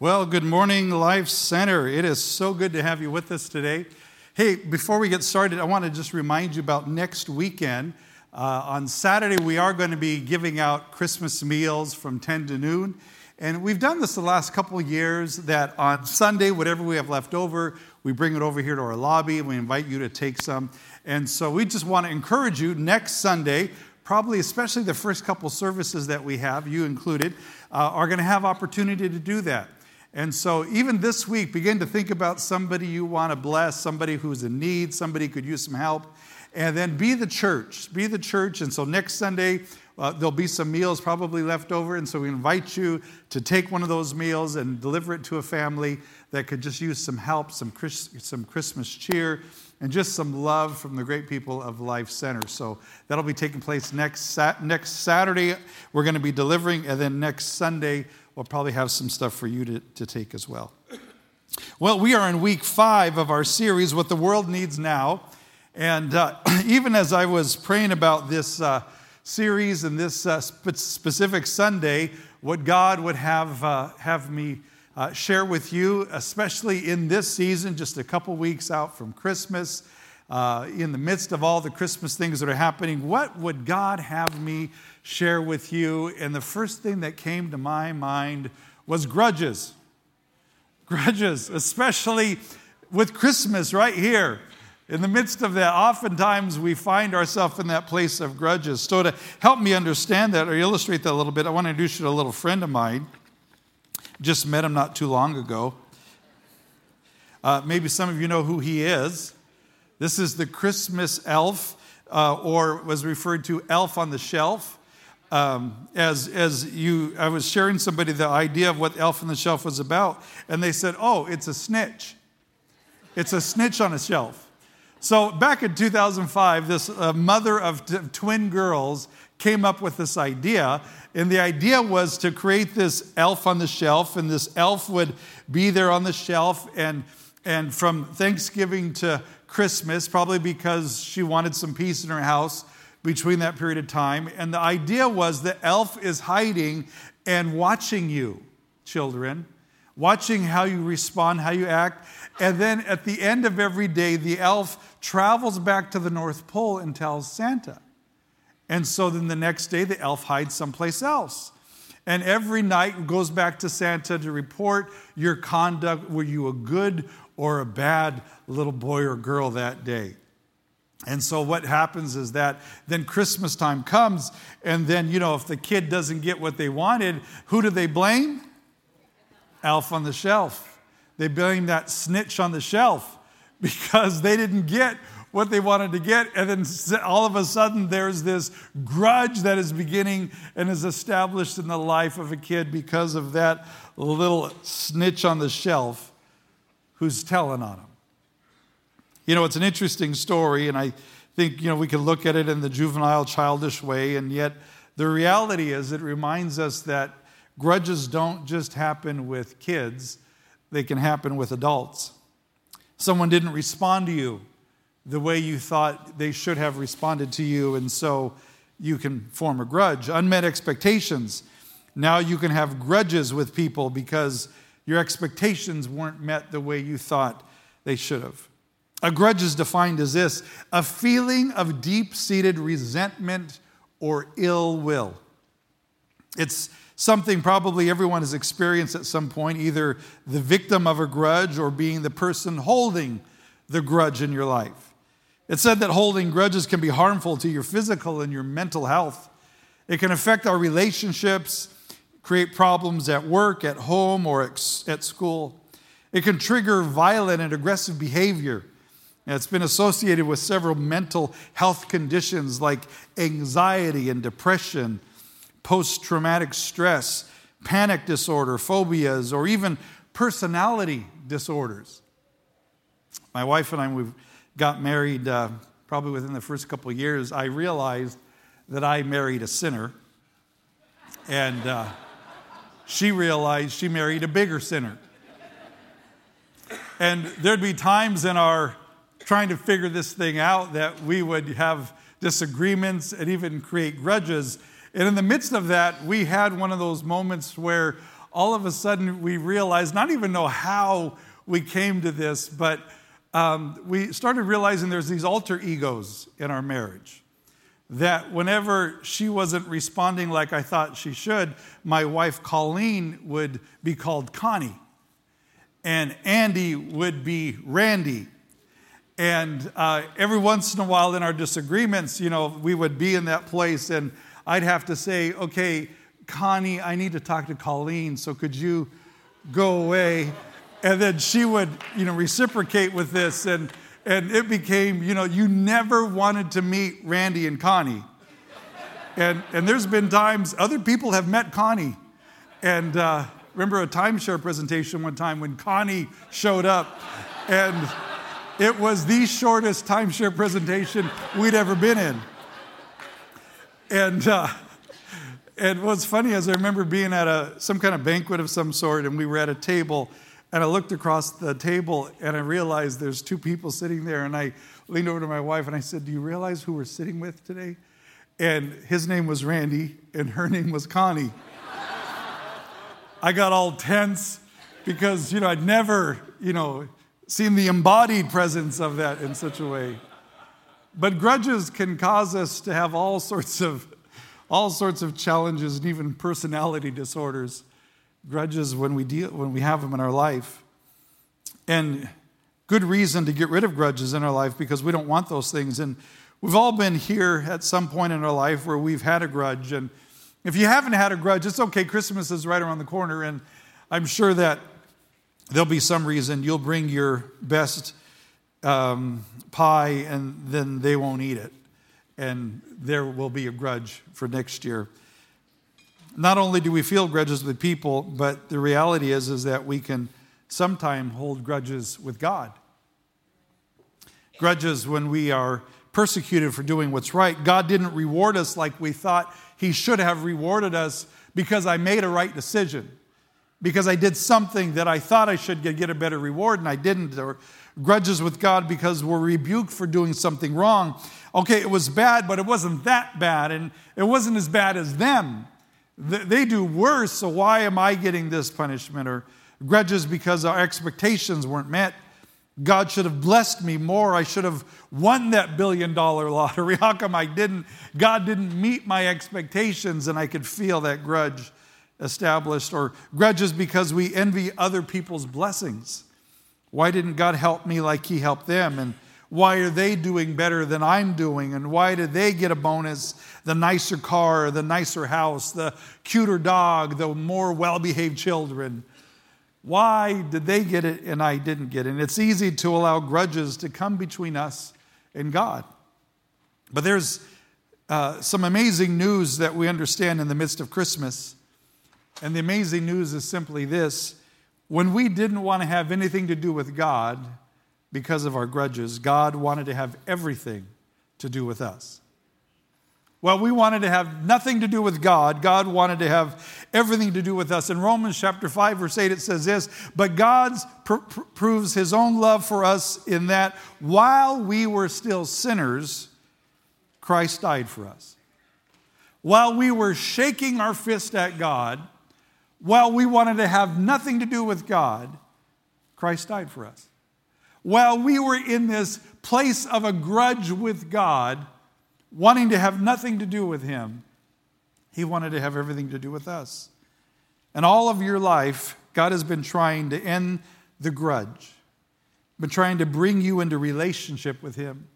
Well, good morning, Life Center. It is so good to have you with us today. Hey, before we get started, I want to just remind you about next weekend. Uh, on Saturday, we are going to be giving out Christmas meals from 10 to noon. And we've done this the last couple years that on Sunday, whatever we have left over, we bring it over here to our lobby and we invite you to take some. And so we just want to encourage you next Sunday, probably especially the first couple services that we have, you included, uh, are going to have opportunity to do that. And so, even this week, begin to think about somebody you want to bless, somebody who's in need, somebody could use some help. And then be the church. Be the church. And so, next Sunday, uh, there'll be some meals probably left over. And so, we invite you to take one of those meals and deliver it to a family that could just use some help, some, Chris, some Christmas cheer, and just some love from the great people of Life Center. So, that'll be taking place next, next Saturday. We're going to be delivering. And then next Sunday, we'll probably have some stuff for you to, to take as well. Well, we are in week five of our series, What the World Needs Now. And uh, even as I was praying about this uh, series and this uh, spe- specific Sunday, what God would have, uh, have me uh, share with you, especially in this season, just a couple weeks out from Christmas, uh, in the midst of all the Christmas things that are happening, what would God have me share with you. And the first thing that came to my mind was grudges. Grudges, especially with Christmas right here. In the midst of that, oftentimes we find ourselves in that place of grudges. So, to help me understand that or illustrate that a little bit, I want to introduce you to a little friend of mine. Just met him not too long ago. Uh, maybe some of you know who he is. This is the Christmas elf, uh, or was referred to elf on the shelf um, as, as you, I was sharing somebody the idea of what Elf on the Shelf was about, and they said, oh, it's a snitch. It's a snitch on a shelf. So back in 2005, this uh, mother of t- twin girls came up with this idea, and the idea was to create this elf on the shelf, and this elf would be there on the shelf, and, and from Thanksgiving to Christmas, probably because she wanted some peace in her house, between that period of time. And the idea was the elf is hiding and watching you, children, watching how you respond, how you act. And then at the end of every day, the elf travels back to the North Pole and tells Santa. And so then the next day, the elf hides someplace else. And every night goes back to Santa to report your conduct. Were you a good or a bad little boy or girl that day? And so what happens is that then Christmas time comes, and then, you know, if the kid doesn't get what they wanted, who do they blame? Elf on the shelf. They blame that snitch on the shelf because they didn't get what they wanted to get. And then all of a sudden, there's this grudge that is beginning and is established in the life of a kid because of that little snitch on the shelf who's telling on him. You know, it's an interesting story, and I think, you know, we can look at it in the juvenile, childish way, and yet the reality is it reminds us that grudges don't just happen with kids, they can happen with adults. Someone didn't respond to you the way you thought they should have responded to you, and so you can form a grudge. Unmet expectations. Now you can have grudges with people because your expectations weren't met the way you thought they should have. A grudge is defined as this a feeling of deep seated resentment or ill will. It's something probably everyone has experienced at some point, either the victim of a grudge or being the person holding the grudge in your life. It's said that holding grudges can be harmful to your physical and your mental health. It can affect our relationships, create problems at work, at home, or at school. It can trigger violent and aggressive behavior it's been associated with several mental health conditions like anxiety and depression, post traumatic stress, panic disorder, phobias, or even personality disorders. My wife and I, we got married uh, probably within the first couple years. I realized that I married a sinner, and uh, she realized she married a bigger sinner. And there'd be times in our trying to figure this thing out that we would have disagreements and even create grudges. And in the midst of that, we had one of those moments where all of a sudden we realized, not even know how we came to this, but um, we started realizing there's these alter egos in our marriage. That whenever she wasn't responding like I thought she should, my wife Colleen would be called Connie, and Andy would be Randy. And uh, every once in a while, in our disagreements, you know, we would be in that place, and I'd have to say, okay, Connie, I need to talk to Colleen, so could you go away? And then she would, you know, reciprocate with this, and, and it became, you know, you never wanted to meet Randy and Connie. And, and there's been times other people have met Connie. And uh, remember a timeshare presentation one time when Connie showed up, and it was the shortest timeshare presentation we'd ever been in. And, uh, and what's funny is I remember being at a, some kind of banquet of some sort, and we were at a table, and I looked across the table, and I realized there's two people sitting there, and I leaned over to my wife, and I said, "Do you realize who we're sitting with today?" And his name was Randy, and her name was Connie. I got all tense because you know I'd never you know seen the embodied presence of that in such a way. But grudges can cause us to have all sorts of all sorts of challenges and even personality disorders, grudges when we, deal, when we have them in our life. And good reason to get rid of grudges in our life because we don't want those things. And we've all been here at some point in our life where we've had a grudge. And if you haven't had a grudge, it's okay. Christmas is right around the corner. And I'm sure that there'll be some reason you'll bring your best um, pie and then they won't eat it and there will be a grudge for next year. Not only do we feel grudges with people, but the reality is, is that we can sometimes hold grudges with God. Grudges when we are persecuted for doing what's right. God didn't reward us like we thought He should have rewarded us because I made a right decision, because I did something that I thought I should get, a better reward and I didn't, or grudges with God because we're rebuked for doing something wrong. Okay, it was bad, but it wasn't that bad, and it wasn't as bad as them. They do worse, so why am I getting this punishment? Or grudges because our expectations weren't met. God should have blessed me more. I should have won that billion dollar lottery. How come I didn't? God didn't meet my expectations, and I could feel that grudge established. Or grudges because we envy other people's blessings. Why didn't God help me like He helped them? And why are they doing better than I'm doing? And why did they get a bonus? The nicer car, the nicer house, the cuter dog, the more well behaved children. Why did they get it and I didn't get it? And it's easy to allow grudges to come between us and God. But there's uh, some amazing news that we understand in the midst of Christmas. And the amazing news is simply this when we didn't want to have anything to do with God because of our grudges, God wanted to have everything to do with us. Well, we wanted to have nothing to do with God. God wanted to have everything to do with us. In Romans chapter 5, verse 8, it says this But God pr- pr- proves his own love for us in that while we were still sinners, Christ died for us. While we were shaking our fist at God, while we wanted to have nothing to do with God, Christ died for us. While we were in this place of a grudge with God, wanting to have nothing to do with Him, He wanted to have everything to do with us. And all of your life, God has been trying to end the grudge, been trying to bring you into relationship with Him.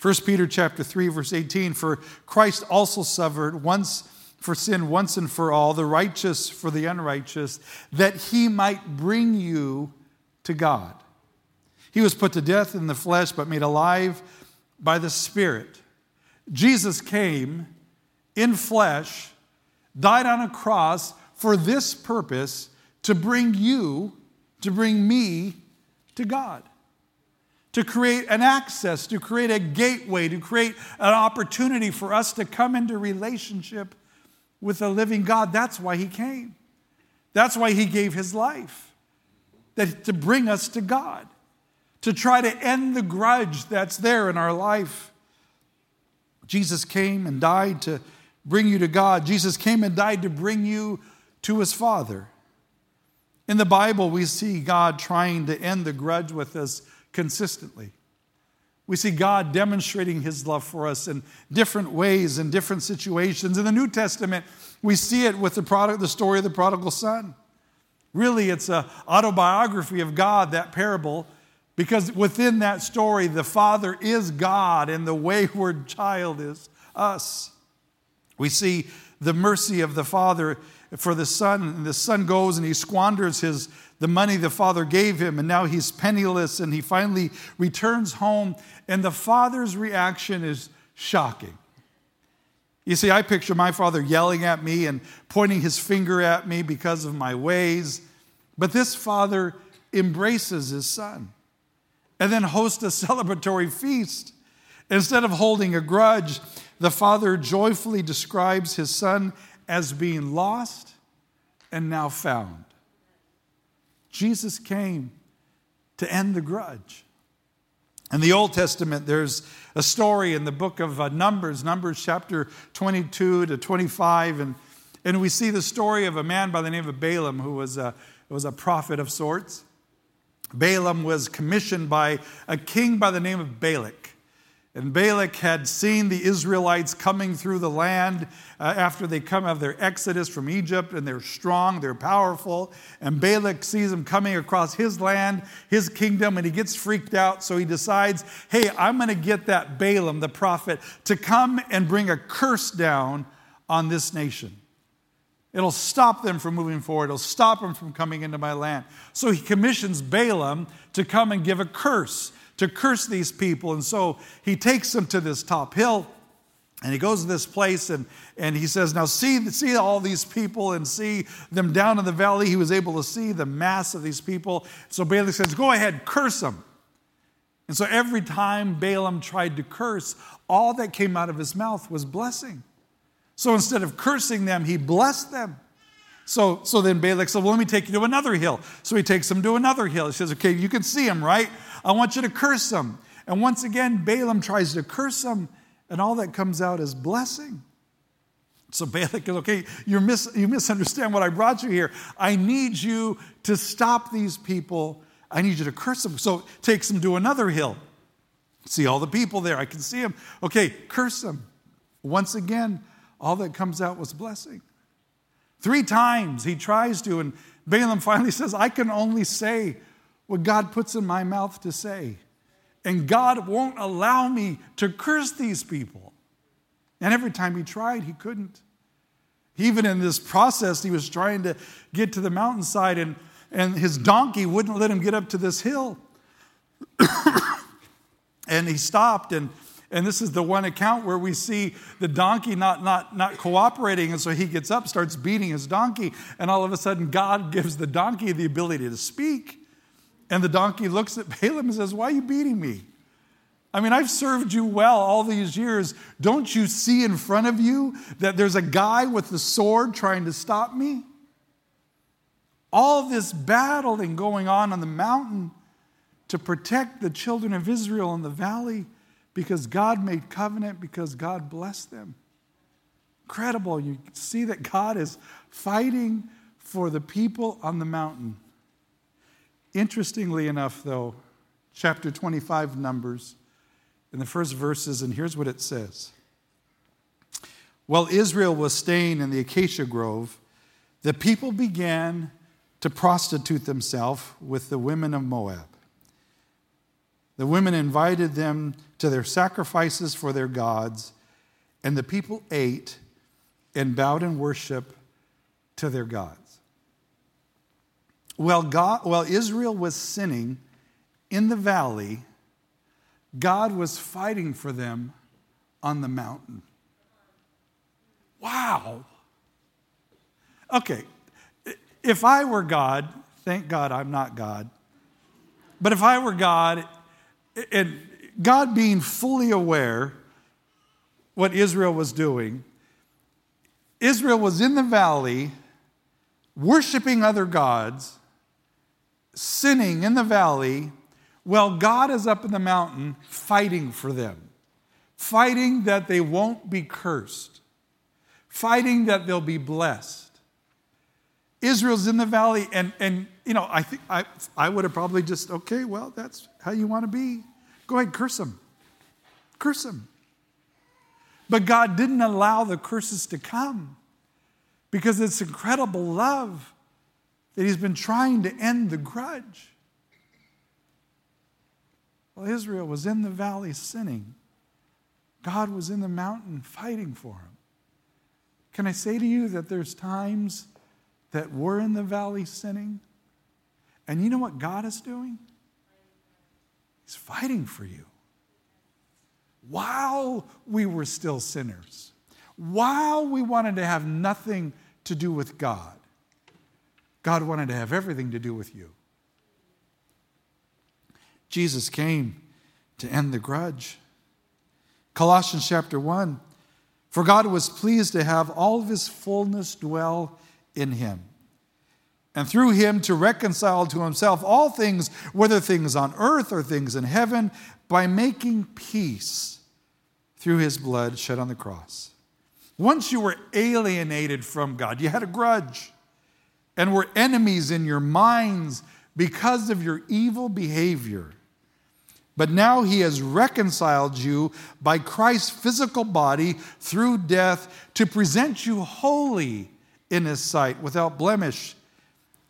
1 Peter chapter 3 verse 18 for Christ also suffered once for sin once and for all, the righteous for the unrighteous, that he might bring you to God. He was put to death in the flesh, but made alive by the Spirit. Jesus came in flesh, died on a cross for this purpose to bring you, to bring me to God. To create an access, to create a gateway, to create an opportunity for us to come into relationship with the living God. That's why he came. That's why he gave his life. That to bring us to God, to try to end the grudge that's there in our life. Jesus came and died to bring you to God. Jesus came and died to bring you to his Father. In the Bible, we see God trying to end the grudge with us consistently. We see God demonstrating his love for us in different ways, in different situations. In the New Testament, we see it with the, product, the story of the prodigal son. Really, it's an autobiography of God, that parable, because within that story, the Father is God and the wayward child is us. We see the mercy of the Father for the Son, and the Son goes and he squanders his, the money the Father gave him, and now he's penniless, and he finally returns home, and the Father's reaction is shocking. You see, I picture my father yelling at me and pointing his finger at me because of my ways. But this father embraces his son and then hosts a celebratory feast. Instead of holding a grudge, the father joyfully describes his son as being lost and now found. Jesus came to end the grudge. In the Old Testament, there's a story in the book of uh, Numbers, Numbers chapter 22 to 25, and, and we see the story of a man by the name of Balaam who was a, was a prophet of sorts. Balaam was commissioned by a king by the name of Balak. And Balak had seen the Israelites coming through the land uh, after they come out of their exodus from Egypt, and they're strong, they're powerful. And Balak sees them coming across his land, his kingdom, and he gets freaked out. So he decides, hey, I'm going to get that Balaam, the prophet, to come and bring a curse down on this nation. It'll stop them from moving forward. It'll stop them from coming into my land. So he commissions Balaam to come and give a curse to curse these people. And so he takes them to this top hill and he goes to this place and, and he says, Now see, see all these people and see them down in the valley. He was able to see the mass of these people. So Balaam says, Go ahead, curse them. And so every time Balaam tried to curse, all that came out of his mouth was blessing. So instead of cursing them, he blessed them. So, so then Balak said, Well, let me take you to another hill. So he takes them to another hill. He says, Okay, you can see him, right? I want you to curse them. And once again, Balaam tries to curse them, and all that comes out is blessing. So Balak goes, okay, you mis- you misunderstand what I brought you here. I need you to stop these people. I need you to curse them. So takes them to another hill. See all the people there. I can see them. Okay, curse them. Once again, all that comes out was blessing. Three times he tries to, and Balaam finally says, I can only say what God puts in my mouth to say. And God won't allow me to curse these people. And every time he tried, he couldn't. Even in this process, he was trying to get to the mountainside, and, and his donkey wouldn't let him get up to this hill. and he stopped, and, and this is the one account where we see the donkey not, not, not cooperating. And so he gets up, starts beating his donkey, and all of a sudden, God gives the donkey the ability to speak. And the donkey looks at Balaam and says, Why are you beating me? I mean, I've served you well all these years. Don't you see in front of you that there's a guy with the sword trying to stop me? All this battling going on on the mountain to protect the children of Israel in the valley because God made covenant, because God blessed them. Incredible. You see that God is fighting for the people on the mountain. Interestingly enough, though, chapter 25 Numbers, in the first verses, and here's what it says While Israel was staying in the acacia grove, the people began to prostitute themselves with the women of Moab. The women invited them to their sacrifices for their gods, and the people ate and bowed in worship to their gods. While, God, while Israel was sinning in the valley, God was fighting for them on the mountain. Wow. Okay, if I were God, thank God I'm not God, but if I were God, and God being fully aware what Israel was doing, Israel was in the valley worshiping other gods sinning in the valley while God is up in the mountain fighting for them, fighting that they won't be cursed, fighting that they'll be blessed. Israel's in the valley, and, and you know, I think I, I would have probably just, okay, well, that's how you want to be. Go ahead, curse them. Curse them. But God didn't allow the curses to come because it's incredible love that He's been trying to end the grudge. Well, Israel was in the valley sinning. God was in the mountain fighting for him. Can I say to you that there's times that we're in the valley sinning? And you know what God is doing? He's fighting for you. While we were still sinners, while we wanted to have nothing to do with God, God wanted to have everything to do with you. Jesus came to end the grudge. Colossians chapter 1 For God was pleased to have all of his fullness dwell in him, and through him to reconcile to himself all things, whether things on earth or things in heaven, by making peace through his blood shed on the cross. Once you were alienated from God, you had a grudge and were enemies in your minds because of your evil behavior. But now he has reconciled you by Christ's physical body through death to present you holy in his sight, without blemish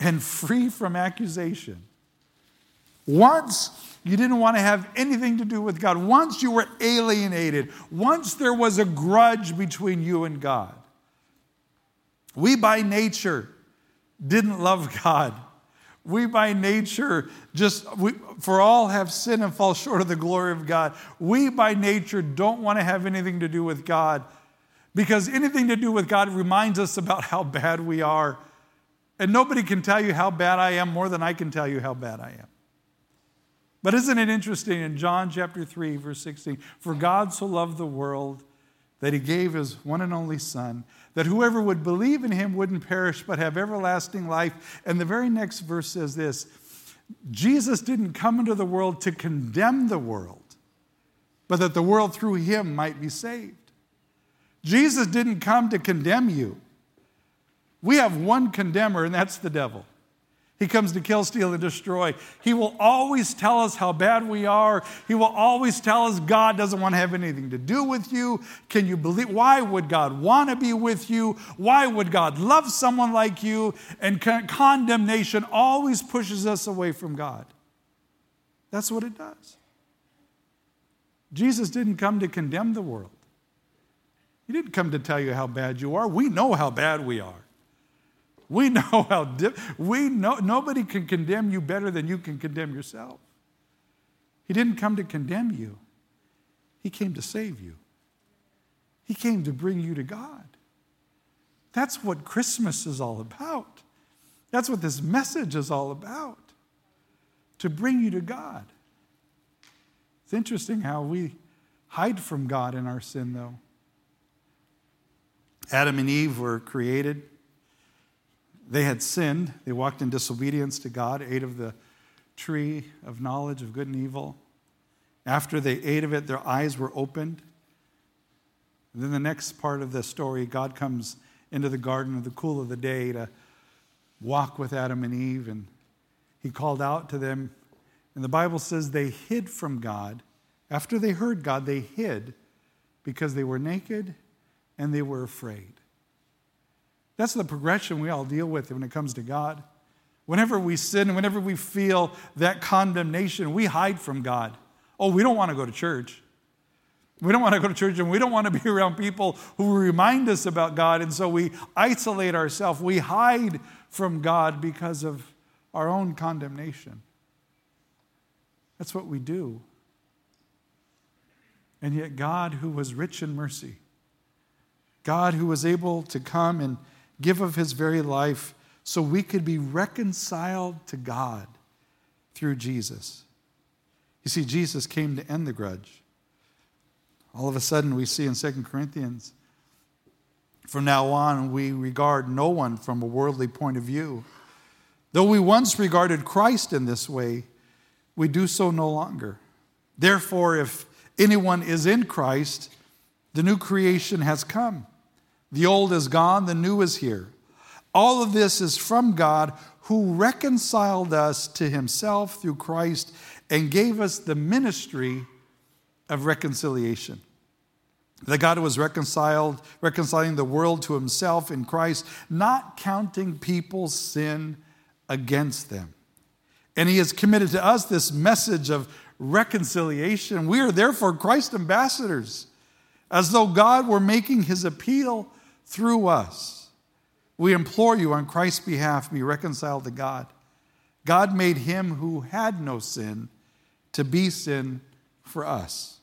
and free from accusation. Once you didn't want to have anything to do with God, once you were alienated, once there was a grudge between you and God. We by nature didn't love God. We by nature just, we, for all have sinned and fall short of the glory of God. We by nature don't want to have anything to do with God because anything to do with God reminds us about how bad we are. And nobody can tell you how bad I am more than I can tell you how bad I am. But isn't it interesting in John chapter 3, verse 16? For God so loved the world that he gave his one and only Son, that whoever would believe in him wouldn't perish but have everlasting life. And the very next verse says this Jesus didn't come into the world to condemn the world, but that the world through him might be saved. Jesus didn't come to condemn you. We have one condemner, and that's the devil. He comes to kill, steal, and destroy. He will always tell us how bad we are. He will always tell us God doesn't want to have anything to do with you. Can you believe? Why would God want to be with you? Why would God love someone like you? And con- condemnation always pushes us away from God. That's what it does. Jesus didn't come to condemn the world, He didn't come to tell you how bad you are. We know how bad we are. We know how, di- we know, nobody can condemn you better than you can condemn yourself. He didn't come to condemn you, He came to save you. He came to bring you to God. That's what Christmas is all about. That's what this message is all about to bring you to God. It's interesting how we hide from God in our sin, though. Adam and Eve were created they had sinned. They walked in disobedience to God, ate of the tree of knowledge of good and evil. After they ate of it, their eyes were opened. And then the next part of the story, God comes into the garden in the cool of the day to walk with Adam and Eve, and he called out to them. And the Bible says they hid from God. After they heard God, they hid because they were naked and they were afraid. That's the progression we all deal with when it comes to God. Whenever we sin and whenever we feel that condemnation, we hide from God. Oh, we don't want to go to church. We don't want to go to church and we don't want to be around people who remind us about God. And so we isolate ourselves. We hide from God because of our own condemnation. That's what we do. And yet, God, who was rich in mercy, God, who was able to come and give of his very life so we could be reconciled to God through Jesus. You see, Jesus came to end the grudge. All of a sudden, we see in 2 Corinthians, from now on, we regard no one from a worldly point of view. Though we once regarded Christ in this way, we do so no longer. Therefore, if anyone is in Christ, the new creation has come. The old is gone, the new is here. All of this is from God who reconciled us to himself through Christ and gave us the ministry of reconciliation. That God was reconciled, reconciling the world to himself in Christ, not counting people's sin against them. And he has committed to us this message of reconciliation. We are therefore Christ's ambassadors, as though God were making his appeal through us. We implore you on Christ's behalf, be reconciled to God. God made him who had no sin to be sin for us,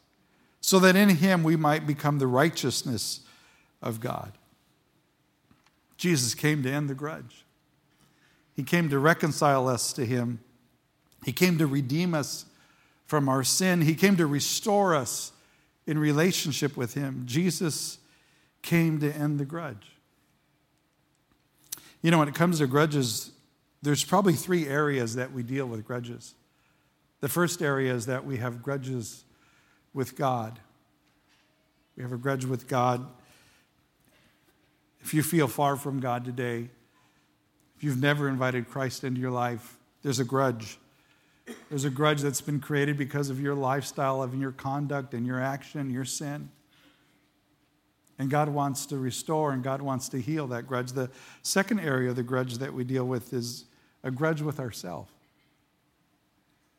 so that in him we might become the righteousness of God. Jesus came to end the grudge. He came to reconcile us to him. He came to redeem us from our sin. He came to restore us in relationship with him. Jesus came to end the grudge. You know, when it comes to grudges, there's probably three areas that we deal with grudges. The first area is that we have grudges with God. We have a grudge with God. If you feel far from God today, if you've never invited Christ into your life, there's a grudge. There's a grudge that's been created because of your lifestyle, of your conduct and your action, your sin. And God wants to restore and God wants to heal that grudge. The second area of the grudge that we deal with is a grudge with ourselves.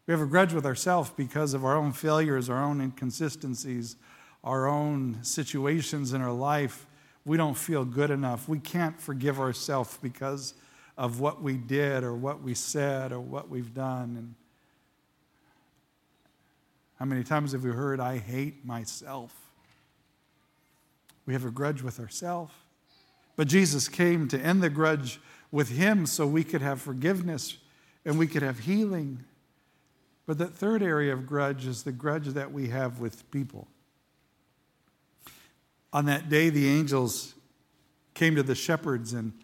We have a grudge with ourselves because of our own failures, our own inconsistencies, our own situations in our life. We don't feel good enough. We can't forgive ourselves because of what we did or what we said or what we've done. And how many times have we heard, I hate myself? We have a grudge with ourselves. But Jesus came to end the grudge with Him so we could have forgiveness and we could have healing. But that third area of grudge is the grudge that we have with people. On that day, the angels came to the shepherds and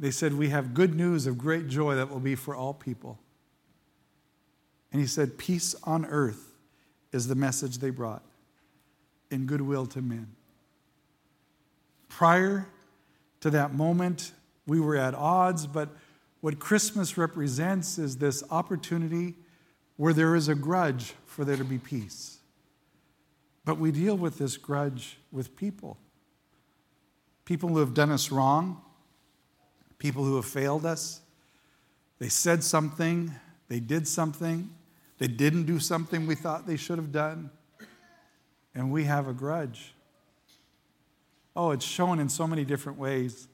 they said, We have good news of great joy that will be for all people. And he said, Peace on earth is the message they brought, and goodwill to men. Prior to that moment, we were at odds, but what Christmas represents is this opportunity where there is a grudge for there to be peace. But we deal with this grudge with people people who have done us wrong, people who have failed us. They said something, they did something, they didn't do something we thought they should have done, and we have a grudge. Oh, it's shown in so many different ways.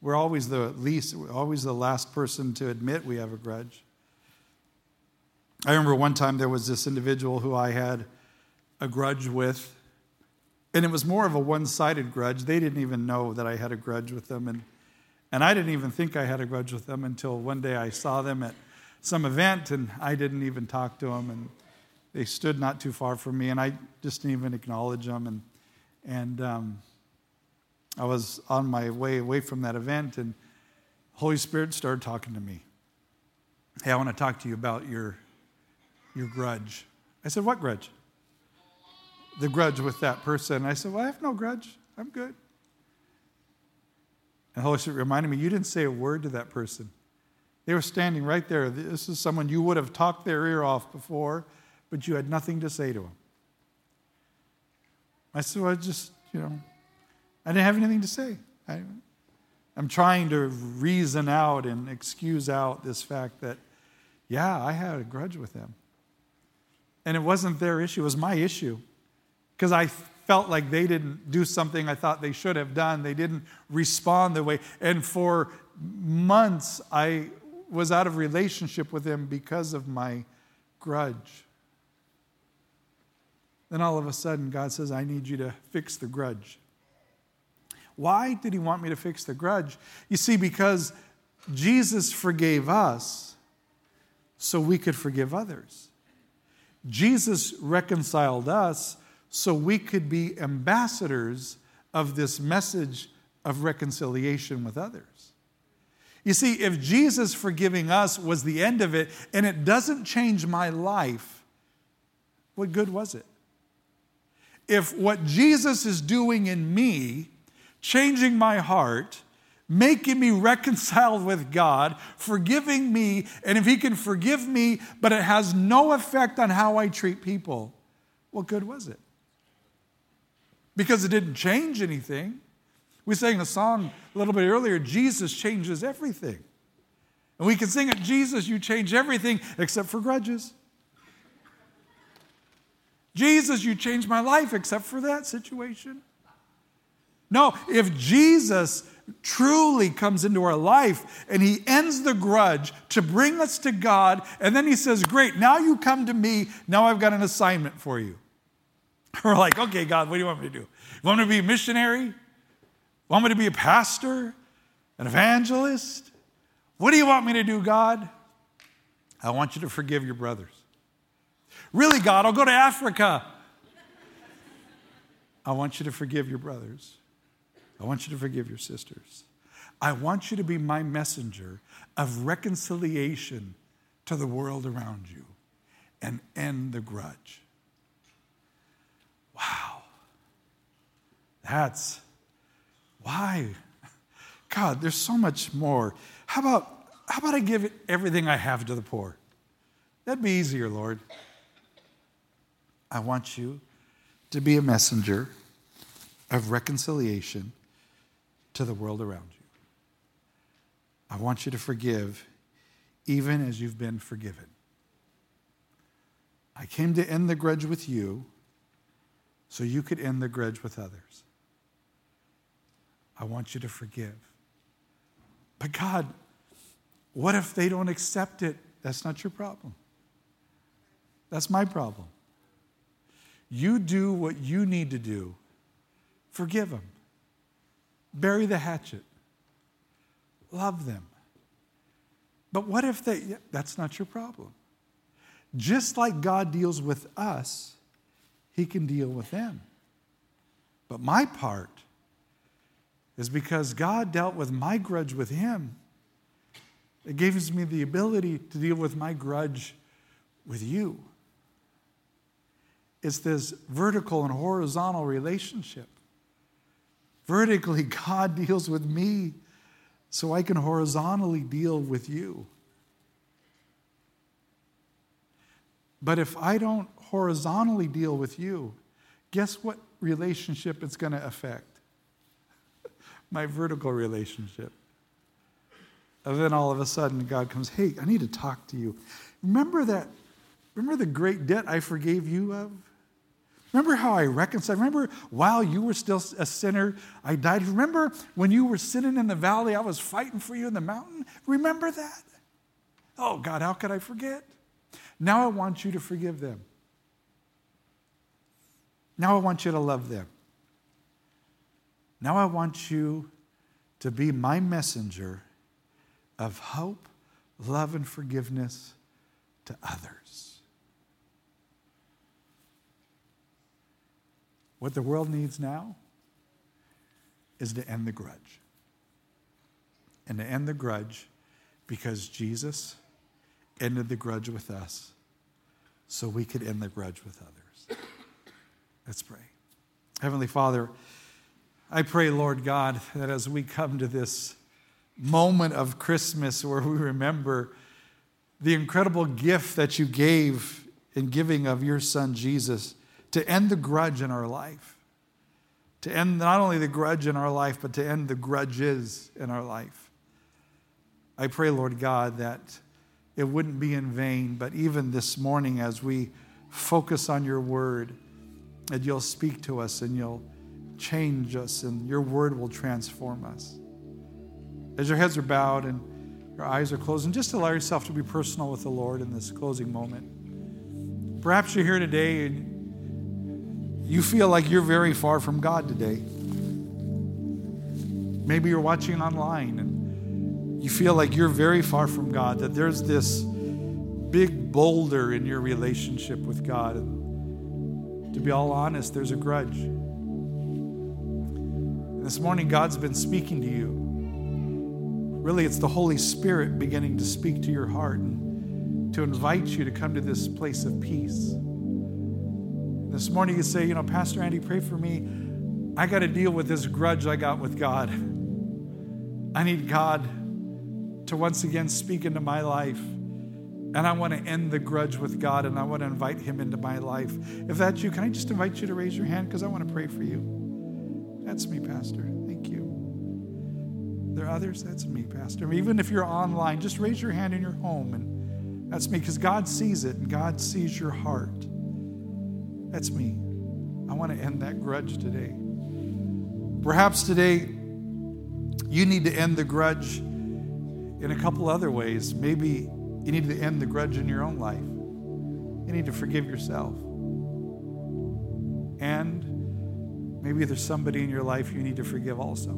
We're always the least, always the last person to admit we have a grudge. I remember one time there was this individual who I had a grudge with, and it was more of a one sided grudge. They didn't even know that I had a grudge with them, and, and I didn't even think I had a grudge with them until one day I saw them at some event, and I didn't even talk to them, and they stood not too far from me, and I just didn't even acknowledge them. And and um, I was on my way away from that event, and Holy Spirit started talking to me. Hey, I want to talk to you about your, your grudge. I said, What grudge? The grudge with that person. I said, Well, I have no grudge. I'm good. And Holy Spirit reminded me, You didn't say a word to that person. They were standing right there. This is someone you would have talked their ear off before, but you had nothing to say to them. I said, well, I just, you know, I didn't have anything to say. I, I'm trying to reason out and excuse out this fact that, yeah, I had a grudge with them. And it wasn't their issue, it was my issue. Because I felt like they didn't do something I thought they should have done. They didn't respond the way. And for months, I was out of relationship with them because of my grudge. Then all of a sudden, God says, I need you to fix the grudge. Why did he want me to fix the grudge? You see, because Jesus forgave us so we could forgive others. Jesus reconciled us so we could be ambassadors of this message of reconciliation with others. You see, if Jesus forgiving us was the end of it and it doesn't change my life, what good was it? If what Jesus is doing in me, changing my heart, making me reconciled with God, forgiving me, and if He can forgive me, but it has no effect on how I treat people, what good was it? Because it didn't change anything. We sang a song a little bit earlier Jesus changes everything. And we can sing it Jesus, you change everything except for grudges. Jesus, you changed my life except for that situation. No, if Jesus truly comes into our life and he ends the grudge to bring us to God, and then he says, Great, now you come to me, now I've got an assignment for you. We're like, Okay, God, what do you want me to do? You want me to be a missionary? Want me to be a pastor? An evangelist? What do you want me to do, God? I want you to forgive your brothers. Really, God, I'll go to Africa. I want you to forgive your brothers. I want you to forgive your sisters. I want you to be my messenger of reconciliation to the world around you and end the grudge. Wow. That's why. God, there's so much more. How about, how about I give everything I have to the poor? That'd be easier, Lord. I want you to be a messenger of reconciliation to the world around you. I want you to forgive even as you've been forgiven. I came to end the grudge with you so you could end the grudge with others. I want you to forgive. But God, what if they don't accept it? That's not your problem. That's my problem. You do what you need to do. Forgive them. Bury the hatchet. Love them. But what if they, that's not your problem. Just like God deals with us, He can deal with them. But my part is because God dealt with my grudge with Him. It gives me the ability to deal with my grudge with you. It's this vertical and horizontal relationship. Vertically, God deals with me so I can horizontally deal with you. But if I don't horizontally deal with you, guess what relationship it's going to affect? My vertical relationship. And then all of a sudden, God comes, Hey, I need to talk to you. Remember that? Remember the great debt I forgave you of? Remember how I reconciled? Remember while you were still a sinner, I died? Remember when you were sitting in the valley, I was fighting for you in the mountain? Remember that? Oh, God, how could I forget? Now I want you to forgive them. Now I want you to love them. Now I want you to be my messenger of hope, love, and forgiveness to others. What the world needs now is to end the grudge. And to end the grudge because Jesus ended the grudge with us so we could end the grudge with others. Let's pray. Heavenly Father, I pray, Lord God, that as we come to this moment of Christmas where we remember the incredible gift that you gave in giving of your Son Jesus to end the grudge in our life. To end not only the grudge in our life, but to end the grudges in our life. I pray, Lord God, that it wouldn't be in vain, but even this morning as we focus on your word, that you'll speak to us and you'll change us and your word will transform us. As your heads are bowed and your eyes are closed, and just allow yourself to be personal with the Lord in this closing moment. Perhaps you're here today and you feel like you're very far from God today. Maybe you're watching online and you feel like you're very far from God, that there's this big boulder in your relationship with God. And to be all honest, there's a grudge. This morning, God's been speaking to you. Really, it's the Holy Spirit beginning to speak to your heart and to invite you to come to this place of peace. This morning you say, you know, Pastor Andy, pray for me. I got to deal with this grudge I got with God. I need God to once again speak into my life. And I want to end the grudge with God and I want to invite Him into my life. If that's you, can I just invite you to raise your hand? Because I want to pray for you. That's me, Pastor. Thank you. There are others? That's me, Pastor. Even if you're online, just raise your hand in your home. And that's me because God sees it and God sees your heart. That's me. I want to end that grudge today. Perhaps today you need to end the grudge in a couple other ways. Maybe you need to end the grudge in your own life. You need to forgive yourself. And maybe there's somebody in your life you need to forgive also.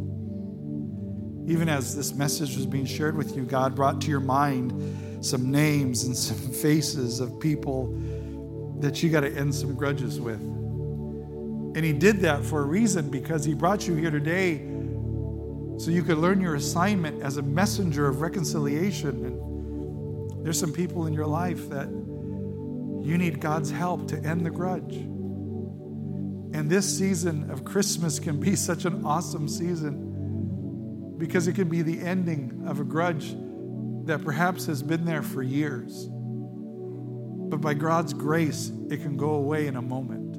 Even as this message was being shared with you, God brought to your mind some names and some faces of people that you got to end some grudges with. And He did that for a reason because He brought you here today so you could learn your assignment as a messenger of reconciliation. And there's some people in your life that you need God's help to end the grudge. And this season of Christmas can be such an awesome season because it can be the ending of a grudge that perhaps has been there for years. But by God's grace, it can go away in a moment.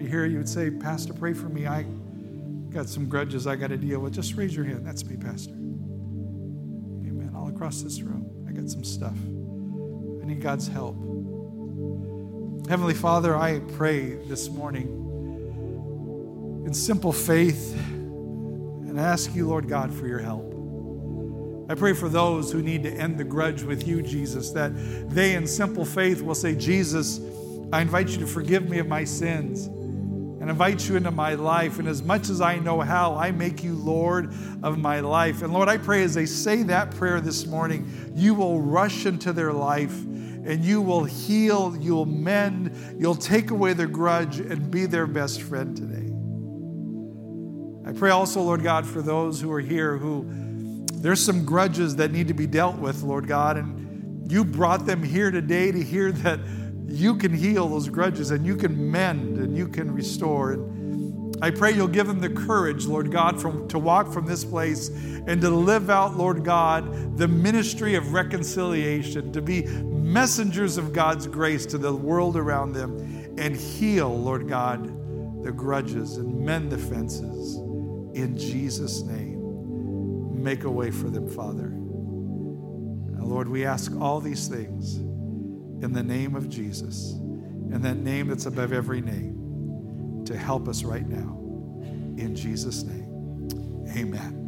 You hear you would say, Pastor, pray for me. I got some grudges I got to deal with. Just raise your hand. That's me, Pastor. Amen. All across this room, I got some stuff. I need God's help. Heavenly Father, I pray this morning in simple faith and ask you, Lord God, for your help. I pray for those who need to end the grudge with you, Jesus, that they in simple faith will say, Jesus, I invite you to forgive me of my sins and invite you into my life. And as much as I know how, I make you Lord of my life. And Lord, I pray as they say that prayer this morning, you will rush into their life and you will heal, you'll mend, you'll take away their grudge and be their best friend today. I pray also, Lord God, for those who are here who there's some grudges that need to be dealt with, Lord God, and you brought them here today to hear that you can heal those grudges and you can mend and you can restore. And I pray you'll give them the courage, Lord God, from, to walk from this place and to live out, Lord God, the ministry of reconciliation, to be messengers of God's grace to the world around them and heal, Lord God, the grudges and mend the fences. In Jesus' name make a way for them, Father. Lord, we ask all these things in the name of Jesus, in that name that's above every name, to help us right now. In Jesus' name, amen.